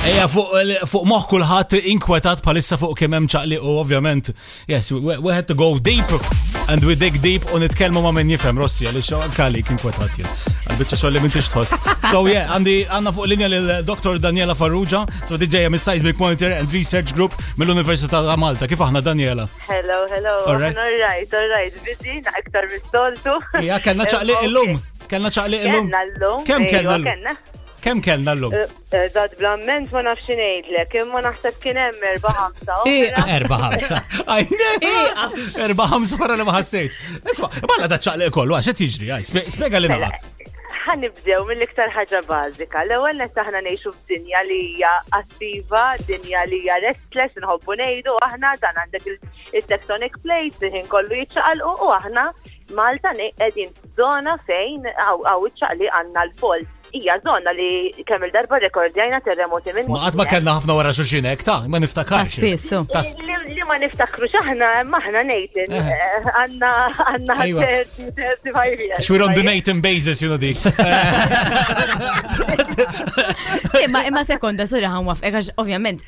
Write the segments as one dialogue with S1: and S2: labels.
S1: Eja, fuq moħ kullħat inkwetat palissa fuq kemm hemm ċaqli u ovvjament, yes, we had to go deep and we dig deep u nitkellmu ma' minn jifhem Rossi għalli xo għalli inkwetat jien. Għalbiċċa xogħol li mintix tħoss. So yeah, għandi għandna fuq linja lil Dr. Daniela Farrugia, so di ġejja mis Seismic Monitor and Research Group mill-Università ta' Malta. Kif aħna Daniela?
S2: Hello, hello. All right, all right, all right. Busy, aktar mis-soltu.
S1: Ja, kellna ċaqli illum. Kellna ċaqli illum.
S2: Kellna l-lum.
S1: Kem kellna l-lum? Kemm kellna llum?
S2: Eżatt, bl-amment ma nafx xi ngħidlek, imma naħseb kien hemm erba' ħamsa.
S1: Iqa, erba' ħamsa. Iqa, erba' ħamsa wara li ma ħassejt. Isma', balla ta' ċaqliq kollu għax qed jiġri, spjega li mela, nagħlaq.
S2: Ħanibdew mill-iktar ħaġa bażika. L-ewwel qed aħna ngħixu f'dinja li hija attiva, dinja li hija restless, inħobbu ngħidu aħna dan għandek il-tectonic plates, ħin kollu jiċċaqalqu u aħna Malta qegħdin Zona fejn għaw iċċaqli għanna l-fol. Ija zona li kemm il-darba rekordjajna terremoti minn.
S1: Ma għatma kellna ħafna wara xulxin hekk ta' ma niftakarx.
S2: Li ma niftakru xaħna maħna nejtin. Eh. Eh, għanna għanna għanna
S1: Xwir on the Nathan basis, you know dik.
S3: Imma imma sekonda, sorry ħan wafqek, ovvjament,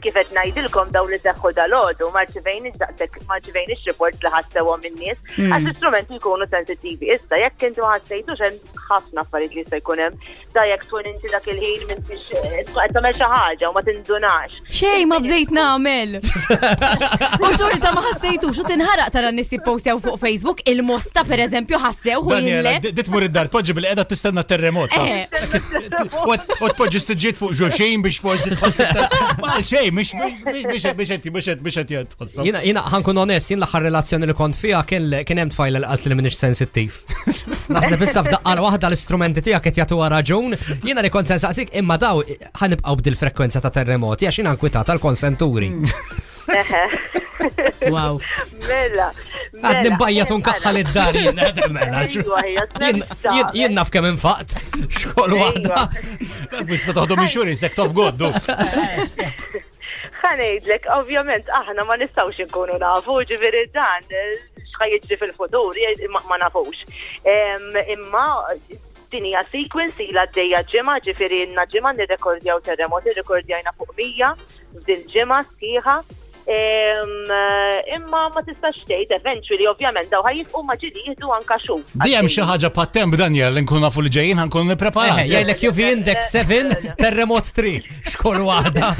S2: Kif qed ngħidilkom dawn li seħħu dal-għodu ma rċivejniex daqshekk ma rċivejniex reports li ħassewhom min-nies hmm. għax l-istrumenti jkunu sensittivi. Issa jekk intu ħassejtu xejn ħafna affarijiet li jista' jkun hemm da jekk tkun inti dak il-ħin minn biex eh, qed tagħmel xi ħaġa u ma tindunax.
S3: Xejn ma bdejt nagħmel. U xorta ma ħassejtu xu tinħaraq tara n-nies jippostjaw fuq Facebook il-mosta pereżempju ħassew u jinle.
S1: Dit mur id-dar poġġi bil-qiegħda tistenna terremot. Eh, U tpoġġi s-sġiet fuq ġoxin biex forsi Ma xej, biex qed biex qed biex qed
S4: jgħid. Jiena jiena ħankun onest, jien l-aħħar relazzjoni li kont fiha kien kien hemm tfajla li qalt li m'iniex sensittiv. Naħseb issa f'daqqa waħda l-istrumenti tiegħek qed jagħtuha raġun, jiena li kont sensaqsik imma daw ħanibqgħu bdil frekwenza ta' terremoti għax jiena nkwitata l-konsenturi.
S3: Wow.
S2: Mela.
S4: Għad mela, nibbajja tun kaxħal mela. id-dar jina, mela. Jien naf kemm infaqt, xkol waħda.
S1: Bista toħdu mixuri, sek tof goddu.
S2: Ħanejdlek, ovvjament, aħna ma nistawx ikunu nafu, ġiviri dan, xħajġi fil-futur, ma nafux. Imma Din hija sequence ilha għaddejja ġimgħa, ġifieri ilna ġimgħa nirrekordjaw terremot, irrekordjajna fuq 100 f'dil ġimgħa sħiħa. Imma ma tistax tgħid eventually ovvjament daw ħajjifqu ma ġili jieħdu anka xu.
S1: Dejjem xi ħaġa patemp Daniel li nkun nafu li ġejjin ħankun nipprepara.
S4: Eh, jgħidlek jufi index 7 terremot 3 xkol waħda.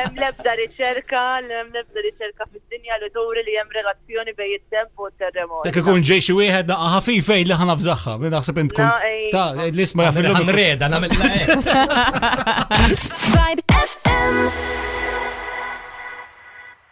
S2: Hemm lebda riċerka, hemm lebda riċerka fid-dinja li turi li hemm relazzjoni relazzjoni bejn it-temp u t-terremot.
S1: Dak ikun ġej xi wieħed daqqa ħafif ej li ħana f'żaħħa, minn naħseb int tkun. Ta' l-isma jaf
S4: il-lum. Reda, nagħmel.
S5: Vibe FM.